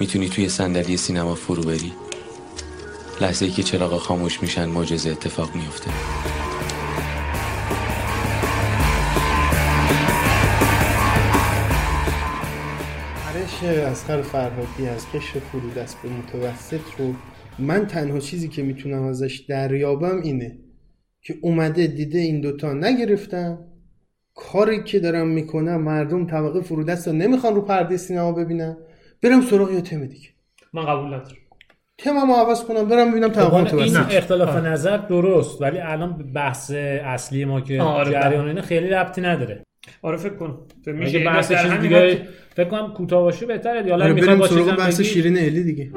می‌تونی توی صندلی سینما فرو بری؟ لحظه ای که چراغا خاموش میشن معجزه اتفاق میفته اسخر فرهادی از قشر فرودست به متوسط رو من تنها چیزی که می‌تونم ازش دریابم اینه که اومده دیده این دوتا نگرفتم کاری که دارم می‌کنم مردم طبقه فرودست رو نمی‌خوان رو پرده سینما ببینن. برم سراغ یه تم دیگه. من قبول ندارم. تمام عوض کنم برم ببینم طبقه این اختلاف نظر درست ولی الان بحث اصلی ما که آره، جریان اینه خیلی ربطی نداره. آره فکر اگه میشه بحث چیز دیگه فکر کنم کوتاه باشه بهتره. حالا آره می‌خوای بریم با سراغ چیزم بحث شیرین الی دیگه.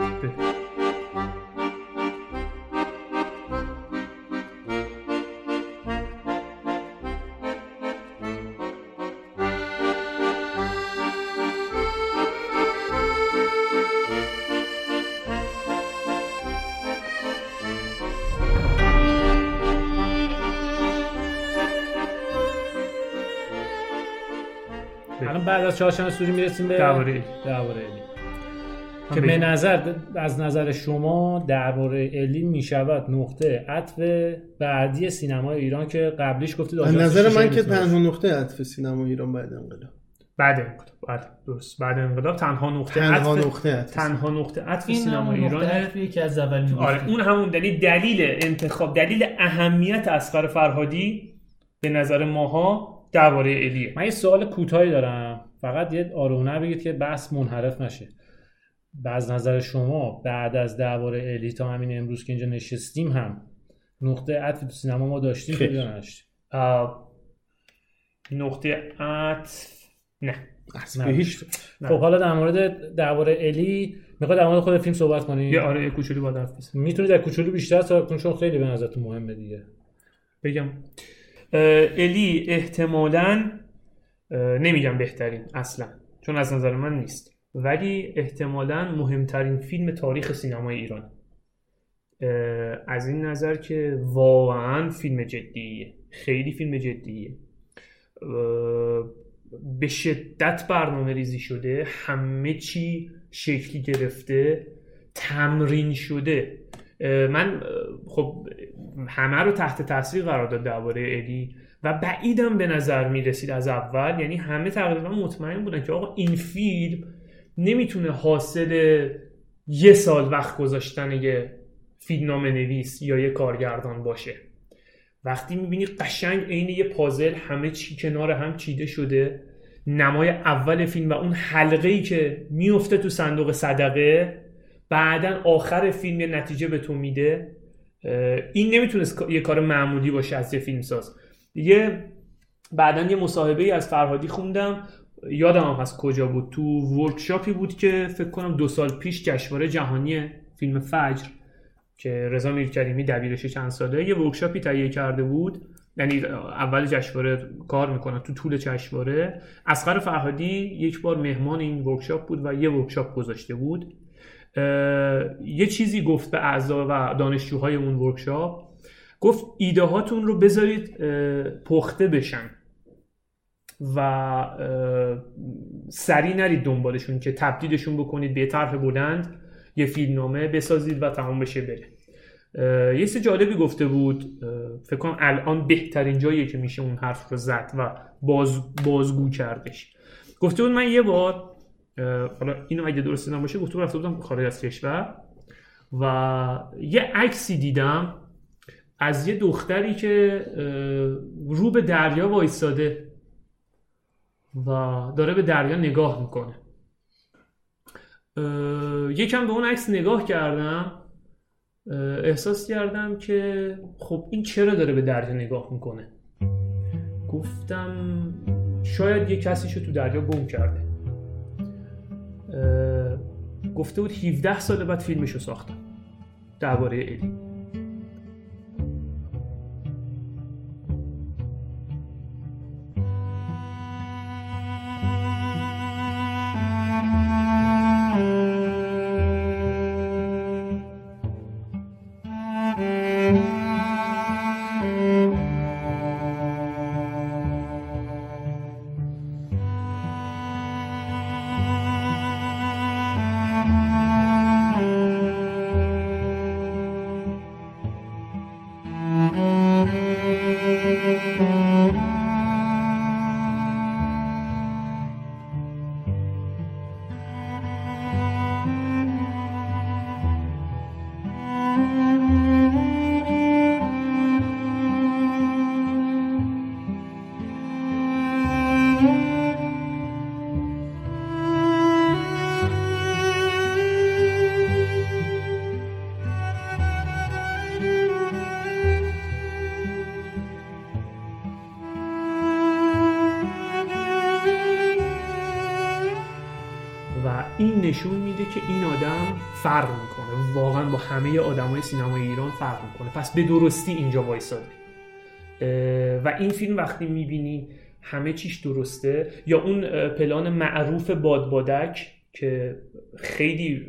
بعد از چهارشنبه سوری می‌رسیم به درباره. درباره که به. نظر از نظر شما درباره الی می‌شود نقطه عطف بعدی سینمای ایران که قبلیش گفتید از نظر من که. تنها نقطه عطف سینما ایران بعد انقلاب. بعد انقلاب. بله درست. بعد انقلاب. تنها نقطه تنها عطف نقطه عطف. تنها نقطه عطف سینما ایران یکی از اولین آره اون همون دلیل دلیل انتخاب دلیل اهمیت اسقر فرهادی به نظر ماها درباره الیه من یه سوال کوتاهی دارم. فقط یه آرونه بگید که بحث منحرف نشه. و از نظر شما بعد از درباره الی تا همین امروز که اینجا نشستیم هم نقطه عطفی تو سینما ما داشتیم نداشتیم؟ آه، نقطه عطف نه. هیچ. خب حالا در مورد درباره الی می‌خواد در مورد خود فیلم صحبت کنی؟ یه آره یه کوچولو با حرف بزن. می‌تونی در کوچولو بیشتر صحبت کنی؟ چون خیلی به نظرتون مهمه دیگه. بگم. الی احتمالا نمیگم بهترین اصلا. چون از نظر من نیست. ولی احتمالا مهمترین فیلم تاریخ سینمای ایران. از این نظر که واقعا فیلم جدیه. خیلی فیلم جدیه. به شدت برنامه ریزی شده. همه چی شکلی گرفته. تمرین شده. من خب همه رو تحت تاثیر قرار داد درباره الی. و بعیدم به نظر می رسید از اول یعنی همه تقریبا مطمئن بودن که آقا این فیلم نمی‌تونه حاصل یه سال وقت گذاشتن یه فیلمنامه نویس یا یه کارگردان باشه. وقتی می‌بینی قشنگ عین یه پازل همه چی کنار هم چیده شده نمای اول فیلم و اون حلقه ای که میفته تو صندوق صدقه بعدا آخر فیلم یه نتیجه به تو میده این نمی‌تونست یه کار معمولی باشه از یه فیلمساز. یه بعدا یه مصاحبه ای از فرهادی خوندم. یادم هم هست کجا بود. تو ورکشاپی بود که فکر کنم دو سال پیش جشنواره جهانی فیلم فجر که رضا میرکریمی دبیرش چند ساله یه ورکشاپی تهیه کرده بود. یعنی اول جشنواره کار می‌کنن تو طول جشنواره. اسقر فرهادی یک بار مهمان این workshop بود و یه workshop گذاشته بود. یه چیزی گفت به اعضا و دانشجوهای اون workshop. گفت ایده هاتون رو بذارید پخته بشن. و اه، سریع نرید دنبالشون که تبدیلشون بکنید به طرح بلند یه فیلمنامه بسازید و تمام بشه بره. یه چیز جالبی گفته بود. فکر کنم الان بهترین جاییه که میشه اون حرف رو زد و باز بازگو کردش. گفته بود من یه بار حالا اینو اگه درست نباشه گفته بود رفته بودم خارج از کشور و یه عکسی دیدم. از یه دختری که رو به دریا وایستاده و داره به دریا نگاه می‌کنه. یکم به اون عکس نگاه کردم احساس کردم که خب این چرا داره به دریا نگاه می‌کنه. گفتم شاید یه کسیشو تو دریا گم کرده. گفته بود 17 سال بعد فیلمشو ساختم. درباره الی که این آدم فرق می‌کنه. واقعا با همه آدمای سینمای ایران فرق می‌کنه. پس به درستی اینجا وایساده و این فیلم وقتی می‌بینی همه چیش درسته. یا اون پلان معروف بادبادک که خیلی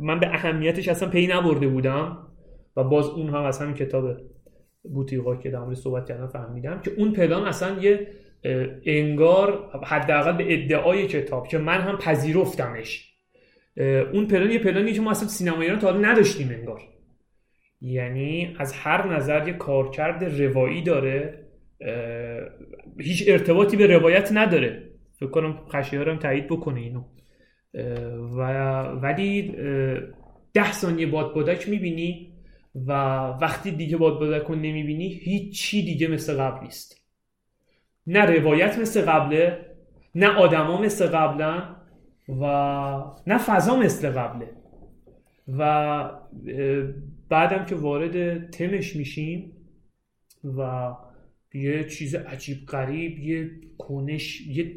من به اهمیتش اصلا پی نبرده بودم. و باز اون هم از همین کتاب بوتیقا که در صحبت کردم فهمیدم که اون پلان اصلا یه انگار حداقل به ادعای کتاب که من هم پذیرفتمش. اون پلان یه پلانی که ما اصلا سینما ایران تا حالا نداشتیم انگار. یعنی از هر نظر یه کارکرد روایی داره هیچ ارتباطی به روایت نداره. فکر کنم خشیارم تایید بکنه اینو. و ولی ده ثانیه بادبادک می‌بینی و وقتی دیگه بادبادک رو نمی‌بینی هیچی دیگه مثل قبل نیست. نه روایت مثل قبله نه آدما مثل قبلن و نه فضا مثل قبله. و بعدم که وارد تمش میشیم و یه چیز عجیب غریب یه کنش یه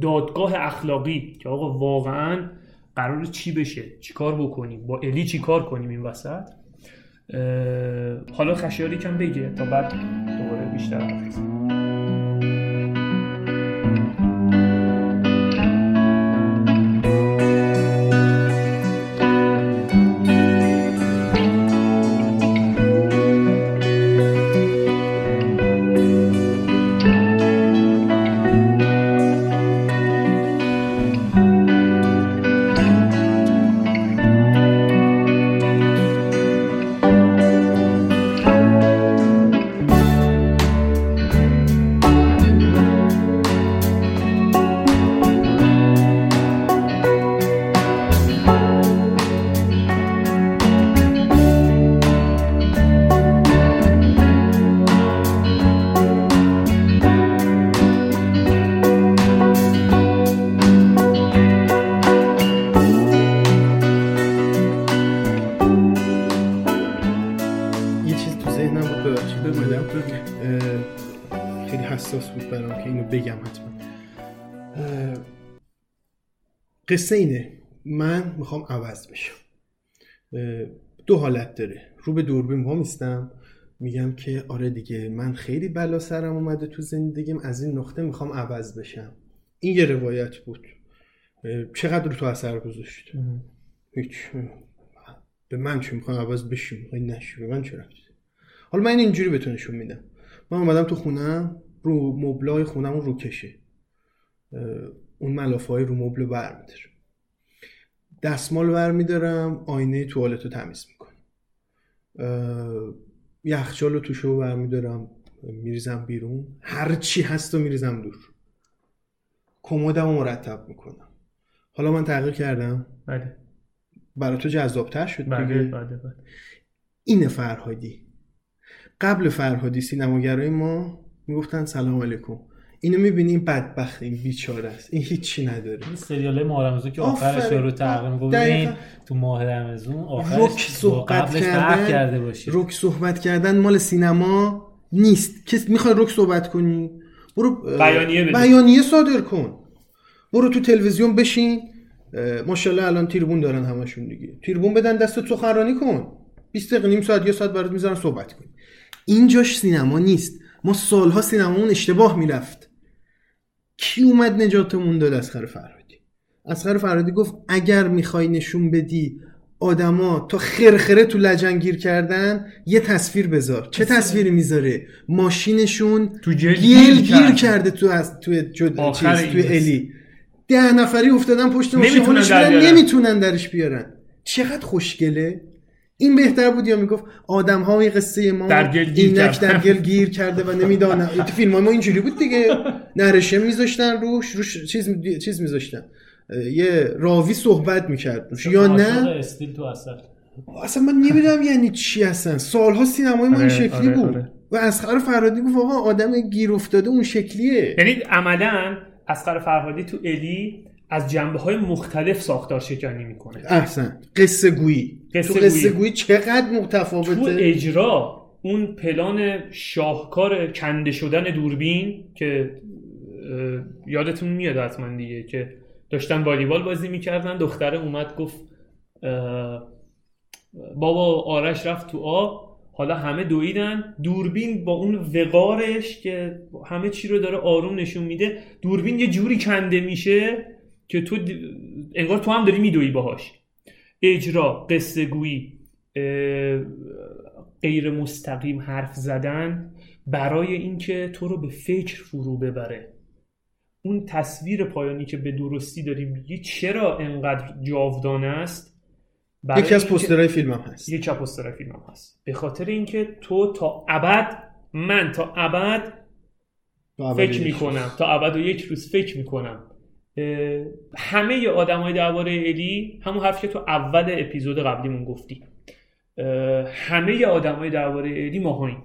دادگاه اخلاقی که آقا واقعا قرار چی بشه چیکار بکنیم با الی چیکار کنیم این وسط؟ حالا خشیاری کم بگه تا بعد دوباره بیشتر حرف که اینو بگم حتما. قصه اینه. من می‌خوام عوض بشم. دو حالت داره. رو به دوربین ها میستم میگم که آره دیگه من خیلی بلا سرم اومده تو زندگیم. از این نقطه می‌خوام عوض بشم. این یه روایت بود. چقدر رو تو اثر گذاشت؟ هیچ. به من چه می‌خوام عوض بشیم می‌خوای نشی؟ به من چه رفتی؟ حالا من این اینجوری بهتون نشون میدم. من اومدم تو خونم. رو مبلای خونم رو کشه. اون ملافه های رو مبل برمیدارم دستمال برمیدارم آینه توالت رو تمیز می‌کنم. یخچال رو توشو برمیدارم میریزم بیرون. هر چی هست رو میریزم دور. کمدم رو مرتب می‌کنم. حالا من تغییر کردم. بله. برای تو جذابتر شد بله دیگه. بله بله. اینه فرهادی. قبل فرهادی سینماگرای ما می‌گفتن سلام علیکم. اینو می‌بینیم بدبخت این بیچاره است. این هیچی نداره. این سریال ماه رمضان که آفرین. آخرش رو تقریبا گفت دقیقاً. ببین تو ماه رمضان رک آخرش با صحبت کردن کرده باشی رک صحبت کردن مال سینما نیست. کس می‌خوای رک صحبت کنی؟ برو بیانیه بده. بیانیه صادر کن. برو تو تلویزیون بشین. ماشاءالله الان تیربون دارن همشون دیگه. تیربون بدن دست سخنرانی کن. 20 دقیقه نیم ساعت یه ساعت برات می‌ذارن صحبت کن اینجاش سینما نیست. ما سالها سینمامون اشتباه می‌رفت. کی اومد نجاتمون داد؟ اسخر فرهادی. اسخر فرهادی گفت اگر می‌خوای نشون بدی آدما تا خرخره تو لجن گیر کردن یه تصویر بذار. چه تصویری می‌ذاره؟ ماشینشون تو گیر گیر کرد. کرده. تو از تو جد... آخر چیز توی این الی. ده نفری افتادن پشت ماشین. نمی‌تونن درش بیارن. چقدر خوشگله؟ این بهتر بود یا می‌گفت آدم های قصه ما در گل گیر اینک. در گل گیر کرده و نمی‌دانم تو فیلم ما اینجوری بود دیگه. نرشه میذاشتن روش روش چیز چیز میذاشتن. یه راوی صحبت می‌کرد. روش. یا نه؟ استیل تو اثر اصلا من نمی‌دونم یعنی چی هستن سالها سینمای ما این آره، شکلی آره، بود. آره. و اسخر فرهادی گفت آقا آدم گیر افتاده اون شکلیه. یعنی عملا اسقر فرهادی تو الی از جنبه های مختلف ساختار شکنی می‌کنه. احسن. قصه گویی. قصه تو قصه گویی. چقدر تو متفاوته اجرا اون پلان شاهکار کنده شدن دوربین که یادتون میاد حتما دیگه که داشتن والیبال بازی می‌کردن دختره اومد گفت بابا آرش رفت تو آب حالا همه دویدن. دوربین با اون وقارش که همه چی رو داره آروم نشون میده دوربین یه جوری کنده میشه که تو انگار تو هم داری میدوی باهاش. اجرا قصه گویی غیر مستقیم حرف زدن برای اینکه تو رو به فکر فرو ببره. اون تصویر پایانی که به درستی داریم میگی چرا انقدر جاودانه است؟ یکی از پوسترهای فیلم هم هست. یکی از پوسترهای فیلم هم هست. به خاطر اینکه تو تا ابد من تا ابد فکر یک می‌کنم. تا ابد و یک روز فکر می‌کنم. همه آدمای درباره الی همون حرف که تو اول اپیزود قبلیمون گفتی. همه آدمای درباره الی ماهاییم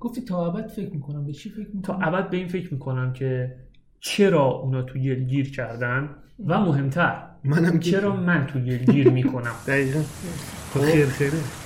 گفتی تا ابد فکر می‌کنم. به چی فکر تا می‌کنم ابد به این فکر می‌کنم که چرا اونا تو گل گیر کردن و مهمتر منم چرا من تو گل گیر می‌کنم؟ دقیقا. خیر خیره.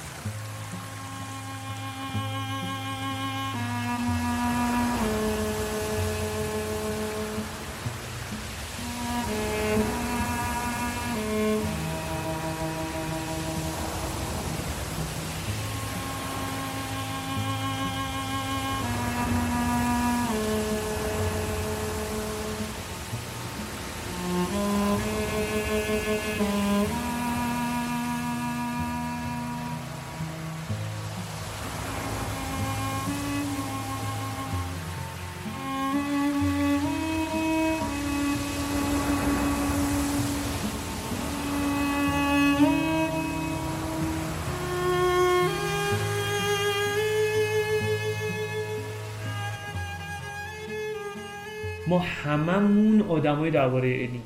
ما هممون آدمای درباره الی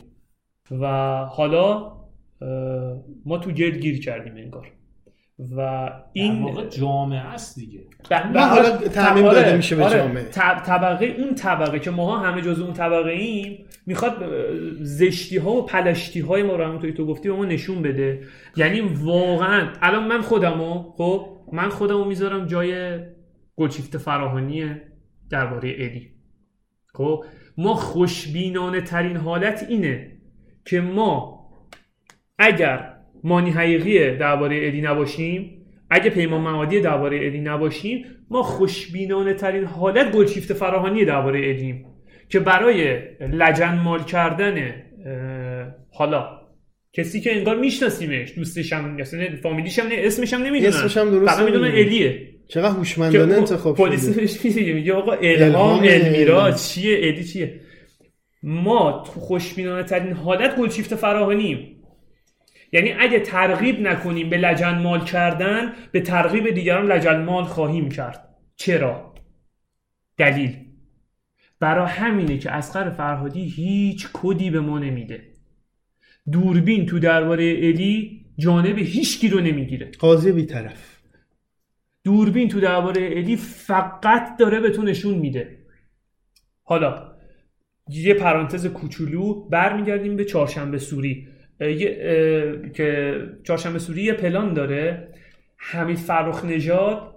و حالا ما تو گل گیر کردیم انگار و این واقع جامعه است دیگه ب- نه، حالا آره، تعمیم آره، داده میشه به آره. جامعه. طب- طبقه اون طبقه که ماها همه جز اون طبقه ایم می‌خواد زشتی ها و پلشتی های ما رو همونطوری تو گفتی به ما نشون بده یعنی واقعا الان من خودمو خب من خودمو می‌ذارم جای گلچیفت فراهانی درباره الی خب ما خوشبینانه ترین حالت اینه که ما اگر مانی حقیقی درباره ادی نباشیم اگه پیمان معادی درباره ادی نباشیم ما خوشبینانه ترین حالت گلچیفت فراهانی درباره ادیم که برای لجن مال کردن حالا کسی که انگار میشناسیمش دوستش هم فامیلیش هم نه اسمش هم نمی‌دونن اسمش هم درست فقط می‌دونن. الیه چقدر هوشمندانه اون انتخاب پلیس شده بهش میگه آقا الهام المیرا. چیه؟ ادی چیه؟ ما تو خوشبینانه ترین حالت گلچیفت فراهانیم. یعنی اگه ترغیب نکنیم به لجن مال کردن به ترغیب دیگران لجن مال خواهیم کرد. چرا؟ دلیل. برا همینه که اسقر فرهادی هیچ کدی به ما نمیده. دوربین تو درباره الی جانب هیچکی رو نمی‌گیره. قاضی بیطرف. دوربین تو درباره الی فقط داره به تو نشون میده. حالا یه پرانتز کوچولو برمیگردیم به چهارشنبه سوری. اه، اه، که چهارشنبه سوری یه پلان داره. حمید فرخ نژاد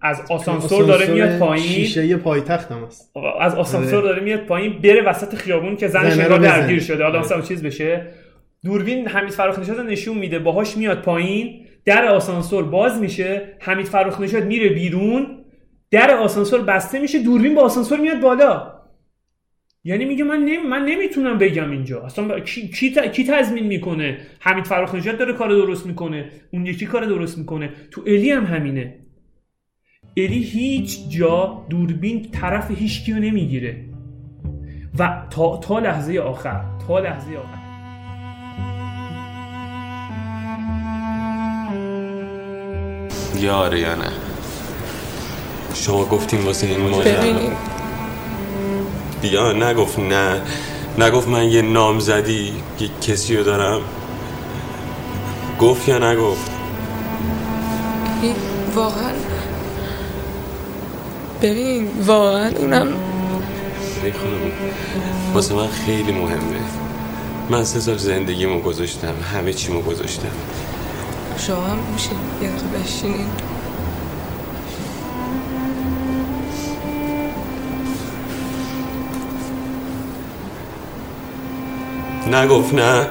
از آسانسور داره میاد پایین. شیشه پایتخت هم هست. از آسانسور آره. داره میاد پایین بره وسط خیابون که زنش زنه انگار. درگیر شده. حالا آره. مثلا چیز بشه. دوربین حمید فرخ نشون میده. باهاش میاد پایین. در آسانسور باز میشه حمید فرخ نژاد میره بیرون در آسانسور بسته میشه دوربین با آسانسور میاد بالا. یعنی میگه من نمی... من نمی‌تونم بگم اینجا. اصلا ب- کی کی. کی تضمین می‌کنه؟ حمید فرخ نژاد داره کار درست می‌کنه. اون یکی کار درست می‌کنه. تو الی هم همینه. الی هیچ جا دوربین طرف هیچ کیو نمی‌گیره. و تا, تا لحظه آخر تا لحظه آخر. یا آره یا نه؟ شما گفتین واسه این ماجرا. یا نگفت نه. نگفت من یه نامزدی یه کسی رو دارم. گفت یا نگفت؟ واقعا. ببین واقعا اونم خانم واسه من خیلی مهمه. من سه سال زندگیمو گذاشتم همه چیمو گذاشتم. شما هم میشه یه بشینین نگفت نه.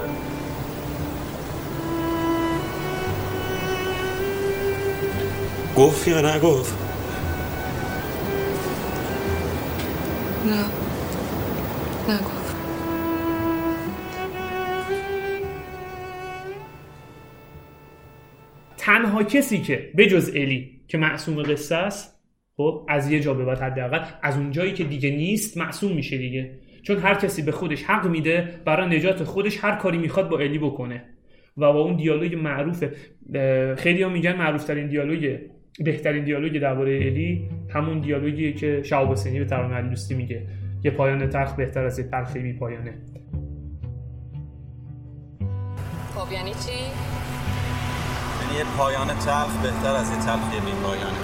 گفت یا نگفت؟ نه. تنها کسی که بجز الی که معصوم قصه است خب از یه جا به بعد حداقل از اون جایی که دیگه نیست معصوم میشه دیگه. چون هر کسی به خودش حق میده برای نجات خودش هر کاری می‌خواد با الی بکنه. و با اون دیالوگ معروف خیلی ها میگن معروف ترین دیالوگ بهترین دیالوگ درباره الی همون دیالوگیه که شعب حسینی به ترانه علی دوستی میگه. یه پایان تلخ بهتر از یه تلخ بی پایانه خب یعنی چی؟ یه پایان تلخ بهتر از یه تلخی بی پایانه.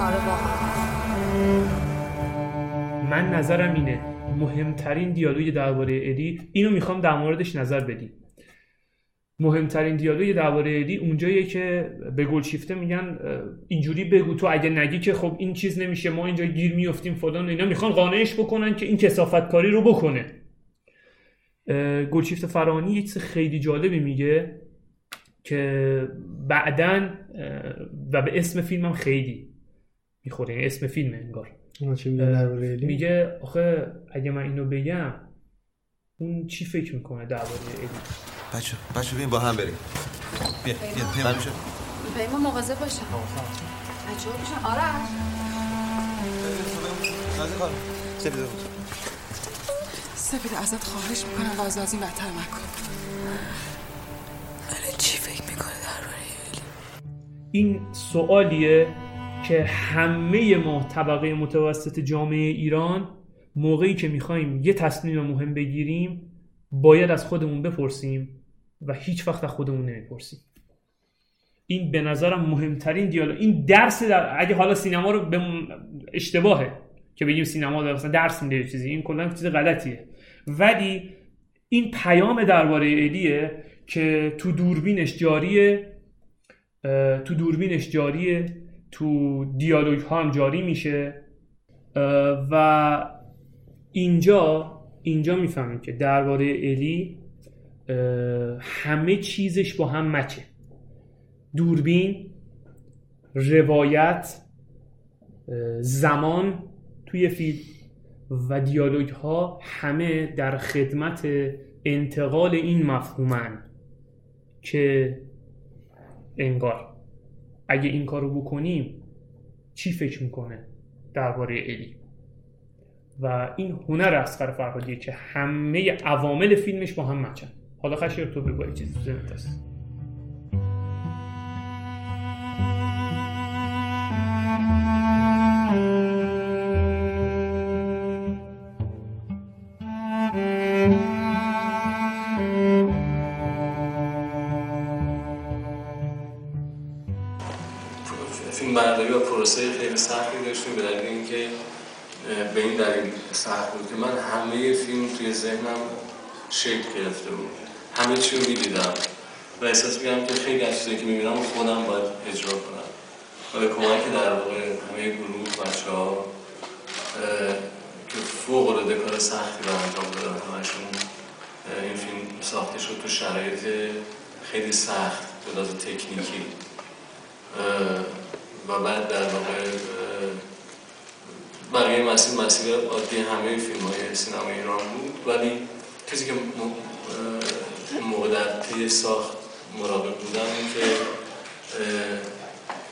آره من نظرم اینه. مهمترین دیالوگ درباره ادی اینو می‌خوام در موردش نظر بدی مهمترین دیالوگ درباره ادی اونجاییه که به گلشیفته میگن اینجوری بگو تو اگه نگی که خب این چیز نمیشه ما اینجا گیر میفتیم فلان و اینا. می‌خوان قانعش بکنن که این کسافت کاری رو بکنه. گلشیفت فرانی یه چیز خیلی جالبی میگه که بعدا و به اسم فیلمم خیلی می‌خوره یعنی اسم فیلم انگار. میگه؟ درباره الی میگه آخه اگه من اینو بگم اون چی فکر می‌کنه درباره الی بچه بچه بیم با هم بریم. بیا بیا بیا بچه پیما. مواظب باشم بچه ها باشن آرش سپید ازت خواهش می‌کنم و از این بدتر نکن الان چی فکر می‌کنه این سوالیه که همه ما طبقه متوسط جامعه ایران موقعی که می‌خوایم یه تصمیم مهم بگیریم باید از خودمون بپرسیم و هیچ وقت از خودمون نمی‌پرسیم. این به نظرم مهمترین دیالوگ. این درس در... اگه حالا سینما رو به اشتباهه که بگیم سینما درس میده چیزی این کلا چیز غلطیه. ولی این پیام درباره الیه که تو دوربینش جاریه تو دوربینش جاریه تو دیالوگ ها هم جاری میشه. و اینجا اینجا می‌فهمیم که درباره الی همه چیزش با هم مچه. دوربین روایت زمان توی فیلم. و دیالوگ ها همه در خدمت انتقال این مفهومن که انگار اگه این کارو بکنیم چی فکر می‌کنه درباره الی؟ و این هنر اسقر فرهادیه که همه عوامل فیلمش با هم مچن. حالا خشیر تو بگو چیزی تو هست. شکل گرفته بود. همه چی رو می‌دیدم. و احساس می‌کنم که خیلی از چیزایی که می‌بینم خودم باید اجرا کنم. و به کمک در واقع همه گروه بچه ها که فوق العاده کار سختی رو انجام دادن همشون این فیلم ساخته شد تو شرایط خیلی سخت به لحاظ تکنیکی. و بعد در واقع بقیه مسیر مسیر عادی همه فیلم های سینما ایران بود ولی کسی که موقع در طی ساخت مراقب بودم این که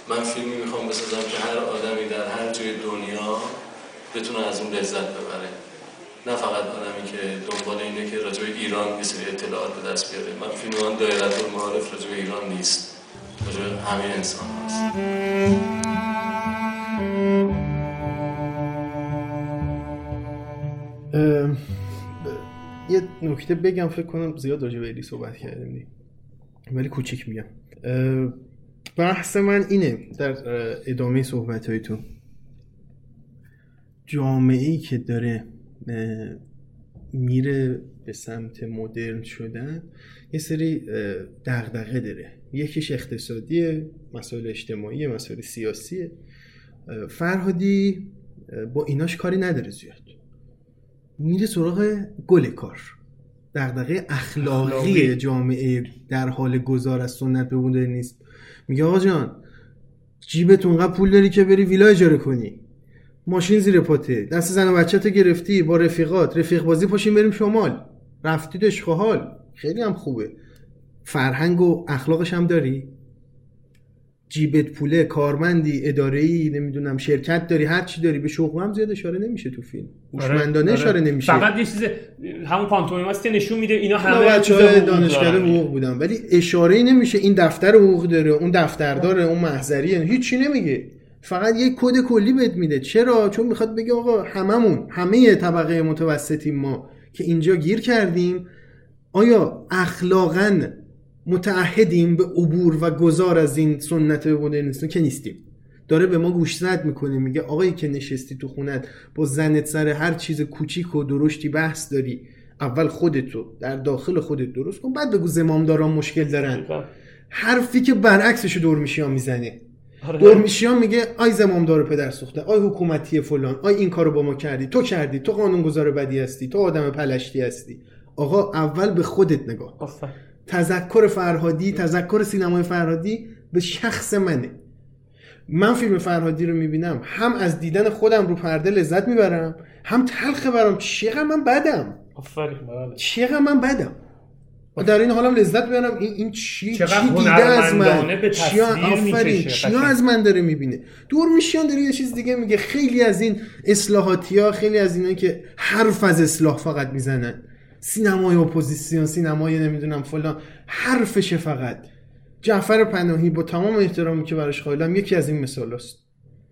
من فیلمی می‌خوام بسازم که هر آدمی در هر جای دنیا بتونه از اون لذت ببره. نه فقط آدمی که دنبال اینه که راجع ایران یه سری اطلاعات به دست بیاره. من فیلم من دایره المعارف راجع ایران نیست. راجع همه انسان هست. یه نکته بگم فکر کنم زیاد راجع به الی صحبت کردیم. ولی کوچیک میگم. بحث من اینه در ادامه صحبت هایتون جامعه ای که داره میره به سمت مدرن شدن یه سری دغدغه داره. یکیش اقتصادیه مسائل اجتماعی مسائل سیاسیه. فرهادی با ایناش کاری نداره زیاد. میره سراغ گل کار. دغدغه اخلاقی, اخلاقی. جامعه در حال گذار از سنت به نیست. میگه آقا جان جیبت اونقدر پول داری که بری ویلا اجاره کنی. ماشین زیر پاته. دست زن و بچت گرفتی. با رفیقات. رفیق بازی پاشین بریم شمال. رفتید اشغال خیلی هم خوبه. فرهنگ و اخلاقش هم داری. جیبت پوله کارمندی اداره ای نمی‌دونم شرکت داری هر چی داری به شغل هم زیاد اشاره نمیشه تو فیلم. هوشمندانه آره. اشاره نمیشه. فقط یه چیز همون پانتومیم هست که نشون میده اینا همه همه بچه چیز های حقوق دانشگاه دارن. حقوق بودن ولی اشاره ای نمیشه این دفتر حقوق داره اون دفتر داره اون محضریه. هیچی نمیگه. فقط یه کد کلی بهت میده. چرا؟ چون می‌خواد بگه آقا هممون همه طبقه متوسطی ما که اینجا گیر کردیم. آیا اخلاقا متعهدیم به عبور و گذار از این سنت مدرنیسم که نیستیم. داره به ما گوشزد می‌کنه میگه آقایی که نشستی تو خونت با زنت سر هر چیز کوچیک و درشتی بحث داری. اول خودتو در داخل خودت درست کن بعد بگو زمامداران مشکل دارن. حرفی که برعکسش دور میشیان می‌زنه. آره. دور میشیان میگه آی زمامدار پدر سوخته آی حکومتی فلان آی این کارو با ما کردی تو کردی تو قانونگذار بدی هستی تو آدم پلشتی هستی. آقا اول به خودت نگاه کن. تذکر فرهادی تذکر سینمای فرهادی به شخص منه. من فیلم فرهادی رو می‌بینم هم از دیدن خودم رو پرده لذت می‌برم هم تلخه برام. چقدر من بدم؟ آفرین چقدر من بدم؟ و در این حالم لذت می‌برم. این این چی چی دیده از من؟ چیا آفرین. چیا. از من داره می‌بینه؟ دور میشیان داره یه چیز دیگه میگه. خیلی از این اصلاحاتی ها خیلی از اینا که حرف از اصلاح فقط می‌زنن. سینمای اپوزیسیون سینمای نمی‌دونم فلان حرفشه فقط. جعفر پناهی با تمام احترامی که براش قائلم یکی از این مثال است.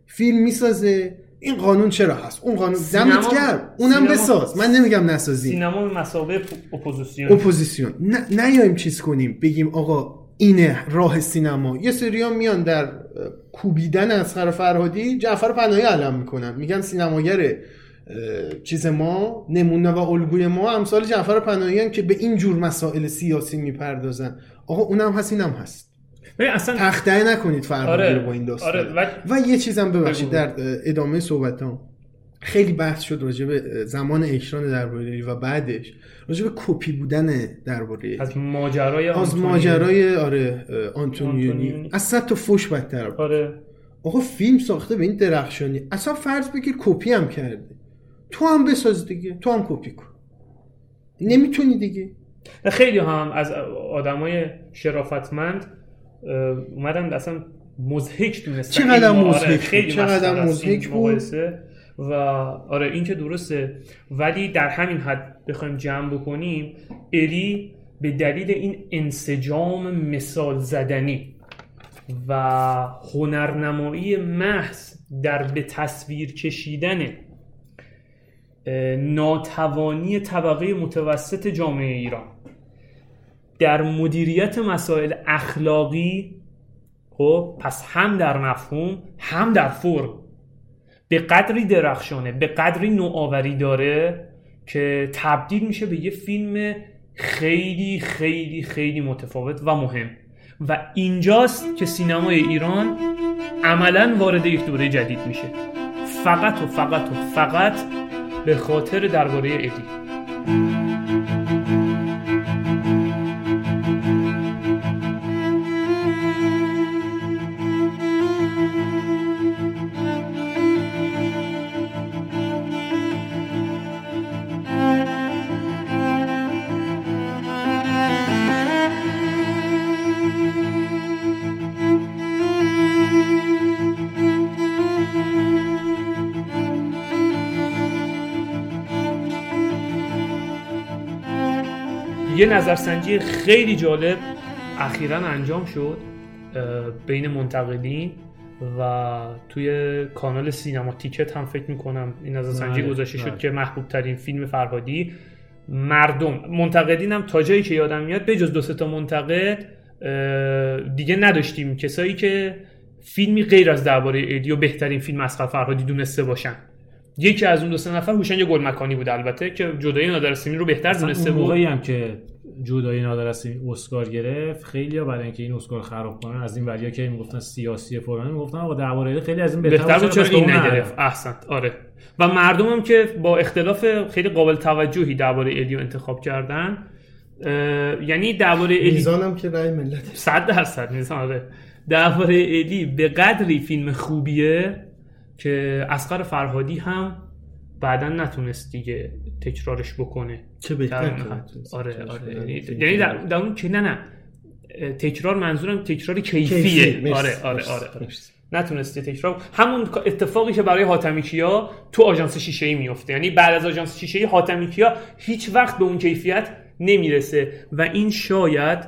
فیلم می‌سازه این قانون چرا هست؟ اون قانون سینما- دمت گرم. اونم سینما- بساز. من نمیگم نسازی. سینما مسابقه اپوزیسیون. اپوزیسیون. نه نیایم چیز کنیم. بگیم آقا اینه راه سینما. یه سری میان در کوبیدن از فرهادی جعفر پناهی علم می‌کنن. میگن سینماگر اه، چیز ما نمونه و الگوی ما امثال جعفر پناهی که به این جور مسائل سیاسی می‌پردازن آقا اونم هست اینم هست اصلا تخته نکنید فرهادی آره، با این داستان آره، و- و یه چیزم ببخشید. در ادامه صحبتام خیلی بحث شد راجع به زمان اکران درباره و بعدش راجع به کپی بودن درباره از ماجرای از. ماجرای آره آنتونیونی. از صد تا فوش بدتر. آره آقا فیلم ساخته به این درخشانی اصلا فرض بگیر کپی هم کرده تو هم بساز دیگه تو هم کپی کن. نمی‌تونی دیگه. خیلی هم از آدمای شرافتمند اومدن اصلا مزهک دونستن. چقدر بود، خیلی چقدر مضحک بود. و آره این که درسته. ولی در همین حد بخوایم جمع بکنیم الی به دلیل این انسجام مثال زدنی و هنرنمایی محض در به تصویر کشیدن ناتوانی طبقه متوسط جامعه ایران. در مدیریت مسائل اخلاقی خب پس هم در مفهوم هم در فرم. به قدری درخشانه به قدری نوآوری داره که تبدیل میشه به یه فیلم خیلی خیلی خیلی متفاوت و مهم. و اینجاست که سینمای ایران عملا وارد یک دوره جدید میشه. فقط و فقط و فقط به خاطر درباره ادی. یه نظرسنجی خیلی جالب اخیرا انجام شد بین منتقدین و توی کانال سینما تیکت هم فکر می‌کنم این نظرسنجی بله، گذاشته شد بله. که محبوب ترین فیلم فرهادی مردم. منتقدین هم تا جایی که یادم میاد به جز دو تا منتقد دیگه نداشتیم. کسایی که فیلمی غیر از درباره ایدیو بهترین فیلم اسقر فرهادی دونسته باشن. یکی از اون دو سه نفر هوشنگ گلمکانی بود البته که جدایی نادر سیمین رو بهتر دونسته بود. موقعی هم که جدای نادر اسیمی اسکار گرفت خیلی ها برای اینکه این اسکار خراب کنن از این وریا که می‌گفتن سیاسی فلان می‌گفتن آقا درباره خیلی از این بهتر, بهتر بود چرا این نگرفت. نداره. احسنت آره. و مردم هم که با اختلاف خیلی قابل توجهی درباره الیو انتخاب کردن یعنی درباره الی میزانم که رای ملت. صد درصد میزان آره. درباره الی به قدری فیلم خوبیه که اسقر فرهادی هم بعدا نتونست دیگه تکرارش بکنه چه بهتر آره آره. یعنی در. در اون که نه نه تکرار منظورم تکرار کیفی. کیفیه. آره آره. آره, آره. مرسی. نتونسته تکرار همون اتفاقی که برای حاتمی کیا تو آژانس شیشه ای میفته یعنی بعد از آژانس شیشه ای حاتمی کیا هیچ وقت به اون کیفیت نمی‌رسه و این شاید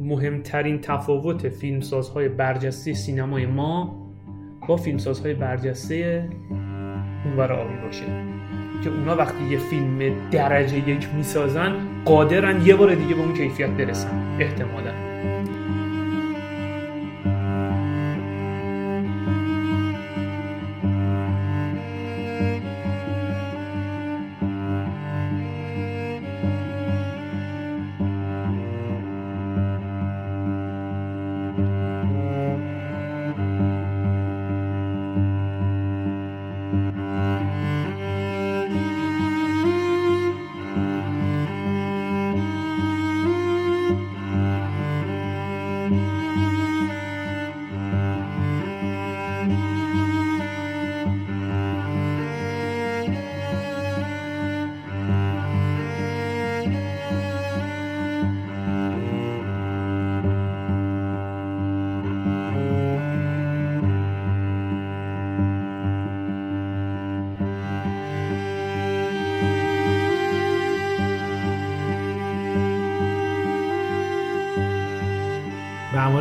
مهمترین تفاوت فیلمسازهای برجسته سینمای ما با فیلمسازهای برجسته اونور آبی باشه. که اونا وقتی یه فیلم درجه یک می‌سازن قادرن یه بار دیگه به اون کیفیت برسن احتمالا.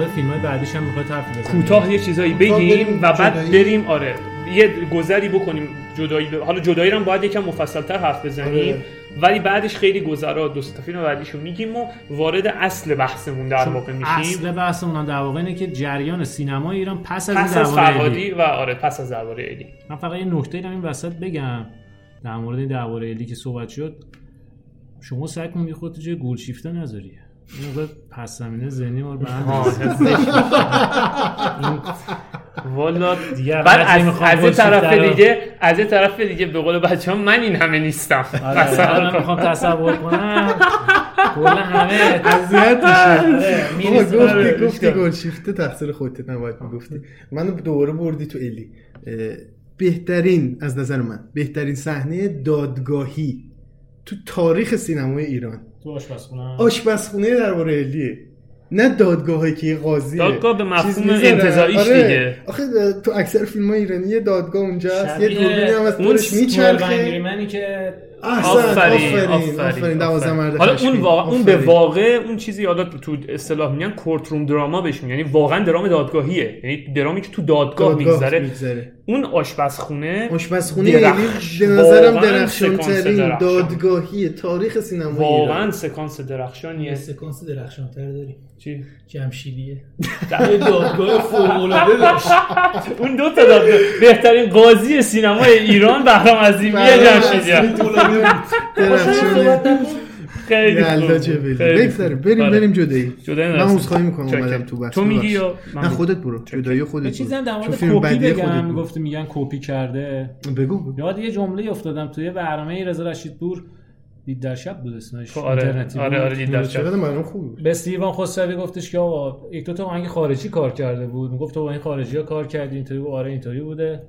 مورد فیلم های بعدیش هم می‌خواد حرف بزنیم کوتاه یه چیزایی بگیم و بعد جدایی. بریم آره. یه گذری بکنیم جدایی. ب- حالا جدایی رو هم باید یکم مفصلتر حرف بزنیم. آره. ولی بعدش خیلی گذرا دو تا فیلم بعدیشو میگیم و وارد اصل بحثمون در واقع میشیم. اصل بحثمون در واقع اینه که جریان سینما ایران پس از پس از. و آره پس از درباره الی من فقط یه نکته رو این وسط بگم. در مورد درباره الی که صحبت شد شما سعی کن یه خودت جای گل شیفته نذاری این موقع پس زمینه ذهنی ما به هم. والا دیگه بعد از, از یه شیفته طرف دیگه از یه طرف دیگه به قول بچه ها من این همه نیستم آره می‌خوام تصور کنم کلا همه اذیت آره، میشه. بابا آره، گفتی گفتی. گل شیفته تقصیر خودت نباید می‌گفتی منو دوباره بردی تو الی بهترین از نظر من بهترین صحنه دادگاهی تو تاریخ سینمای ایران تو آشپزخونه آشپزخونه درباره الیه نه دادگاهی که یه قاضیه دادگاه به مفهوم. انتزاعیش آره. دیگه. آخه تو اکثر فیلم های ایرانی یه دادگاه اونجا هست یه دوربینی هم از اون دورش میچرخه انگریمنی که آفرین آفرین حالا اون. واقع اون به. واقع اون چیزی حالا تو اصطلاح میگن کورت روم دراما بهش میگن یعنی واقعا درام دادگاهیه. یعنی درامی که تو دادگاه, دادگاه میگذره. میگذره. اون آشپزخونه آشپزخونه درخش- الی به نظرم درخشان سکانس ترین درخشان. دادگاهی تاریخ سینما واقعا ایران سکانس یه درخشانیه سکانس درخشانتر داریم چی؟ جمشیدیه. یه دادگاه فوق‌العاده داشت. اون دو تا دادگاه. بهترین قاضی سینمای ایران بهرام عظیمی بهرام جمشیدی عظیمی درخشان خیلی خوب. بگذاریم خوب. بریم آره. بریم جدایی جدایی من. عذرخواهی می‌کنم. اومدم تو بحث تو میگی. یا نه؟ خودت برو جدایی خودت هم در مورد کپی بگم. گفتی میگن کپی کرده بگو یاد یه جمله افتادم توی برنامه رضا رشیدپور دید در شب بود اسمش خب، آره. اینترنتی آره، بود. آره، دید در شب. بود به سیروان خسروی گفتش که آقا یک دو تا آهنگ خارجی کار کرده بود می‌گفت تو با این خارجی ها کار کردی اینطوری گفت آره اینطوری بوده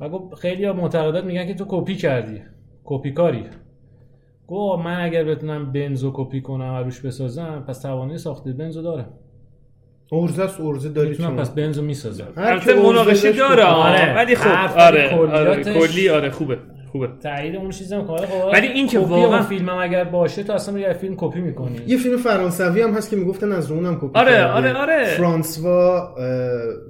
و گفت خیلی ها معتقدن میگن که تو کپی کردی کپی کاری. گفت من اگر بتونم بنز رو کپی کنم و روش بسازم پس توانایی ساخت بنز رو دارم. عرضه است عرضه داری می‌تونم پس بنز رو می‌سازم. هر البته مناقشه داره. آره. ولی خب آره کلیاتش- آره کلی آره خوبه. خوبه. تایید اون چیزم کار خب ولی این که واقعا- فیلمم اگر باشه تو اصلا یه فیلم کپی می‌کنی. یه فیلم فرانسوی هم هست که می‌گفتن از رو اونم کپی آره، کرده. آره، آره. فرانسوا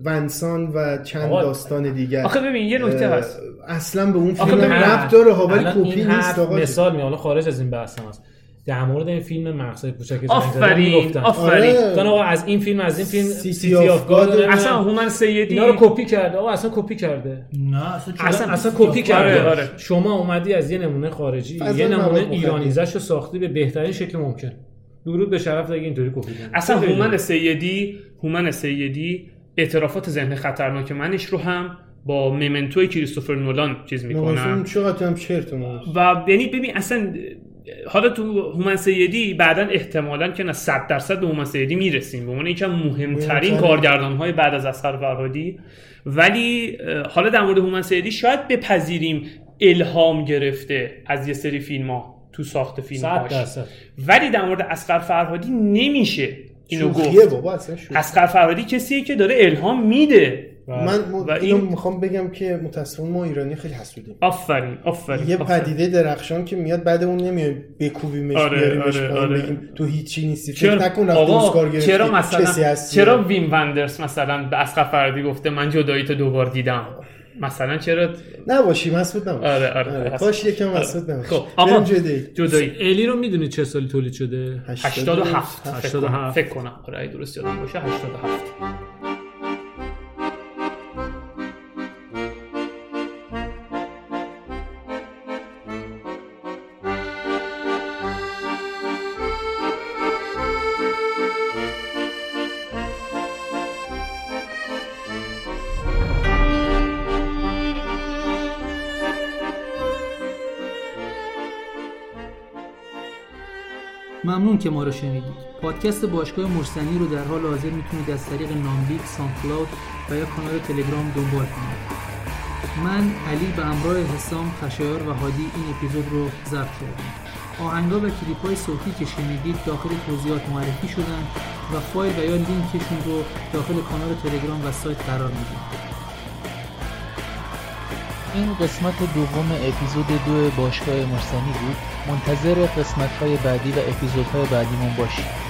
ونسان و چند آقا، داستان دیگر. آخه ببین یه نکته هست. اصلا به اون فیلم ربط داره ها ولی کپی نیست آقا. مثال می حالا خارج از این بحث هم هست. در مورد این فیلم مغزهای کوچک آفرین. آفرین آره. آقا از این فیلم از این فیلم City City of of God. اصلا هومن سیدی اینا رو کپی کرده آقا اصلا کپی کرده نه اصلا؟ اصلا اصلا کپی کرده آره، آره. شما اومدی از یه نمونه خارجی یه نمونه. ایرانیزه‌ش رو ساختی به بهترین شکل ممکن درود به شرف دیگه اینطوری کپی اصلا. هومن سیدی هومن سیدی اعترافات ذهن خطرناک منش رو هم با ممنتوی کریستوفر نولان چیز می‌کنن نوازم چقدر هم چرت و مرد. و یعنی ببین اصلا حالا تو هومن سیدی بعدا احتمالا که نه 100 درصد به هومن سیدی می‌رسیم. به عنوان از مهمترین. کارگردان های بعد از اصغر فرهادی ولی حالا در مورد هومن سیدی شاید بپذیریم الهام گرفته از یه سری فیلم ها تو ساخت فیلم 100 درصد. ولی در مورد اسقر فرهادی نمیشه اینو گفت. بابا اصلا فرهادی کسیه که داره الهام میده. من م... و اینو این می‌خوام بگم که متاسفانه ما ایرانی خیلی حسودیم آفرین آفرین یه آفرین. پدیده درخشان که میاد بعد اون نمیایم بکوبیمش آره، بیاریمش آره، آره. بگیم تو هیچی نیستی فکر چرا نکن آقا، چرا مثلا چرا ویم وندرس مثلا به اسقر فرهادی گفته من جدایی تو دوبار دیدم مثلا چرا نباشی مسعود نباش آره، آره. کاش یکم آره. مسعود نباش خب، آقا. جدی جدایی الی رو می‌دونی چه سالی تولید شده 87 فکر 87. کنم. فکر کنم آره درست یادم باشه 87 ممنون که ما رو شنیدید. پادکست باشگاه مرسنی رو در حال حاضر می‌تونید از طریق ناملیک ساندکلاود و یا کانال تلگرام دنبال کنید. من علی به همراه حسام خشایار و هادی این اپیزود رو ضبط کردم آهنگا و کلیپ های صوتی که شنیدید داخل توضیحات معرفی شدن و فایل و یا لینکشون رو داخل کانال تلگرام و سایت قرار میدیم. این قسمت دوم اپیزود دو باشگاه مرسنی بود. منتظر قسمت های بعدی و اپیزودهای بعدیمون باشید.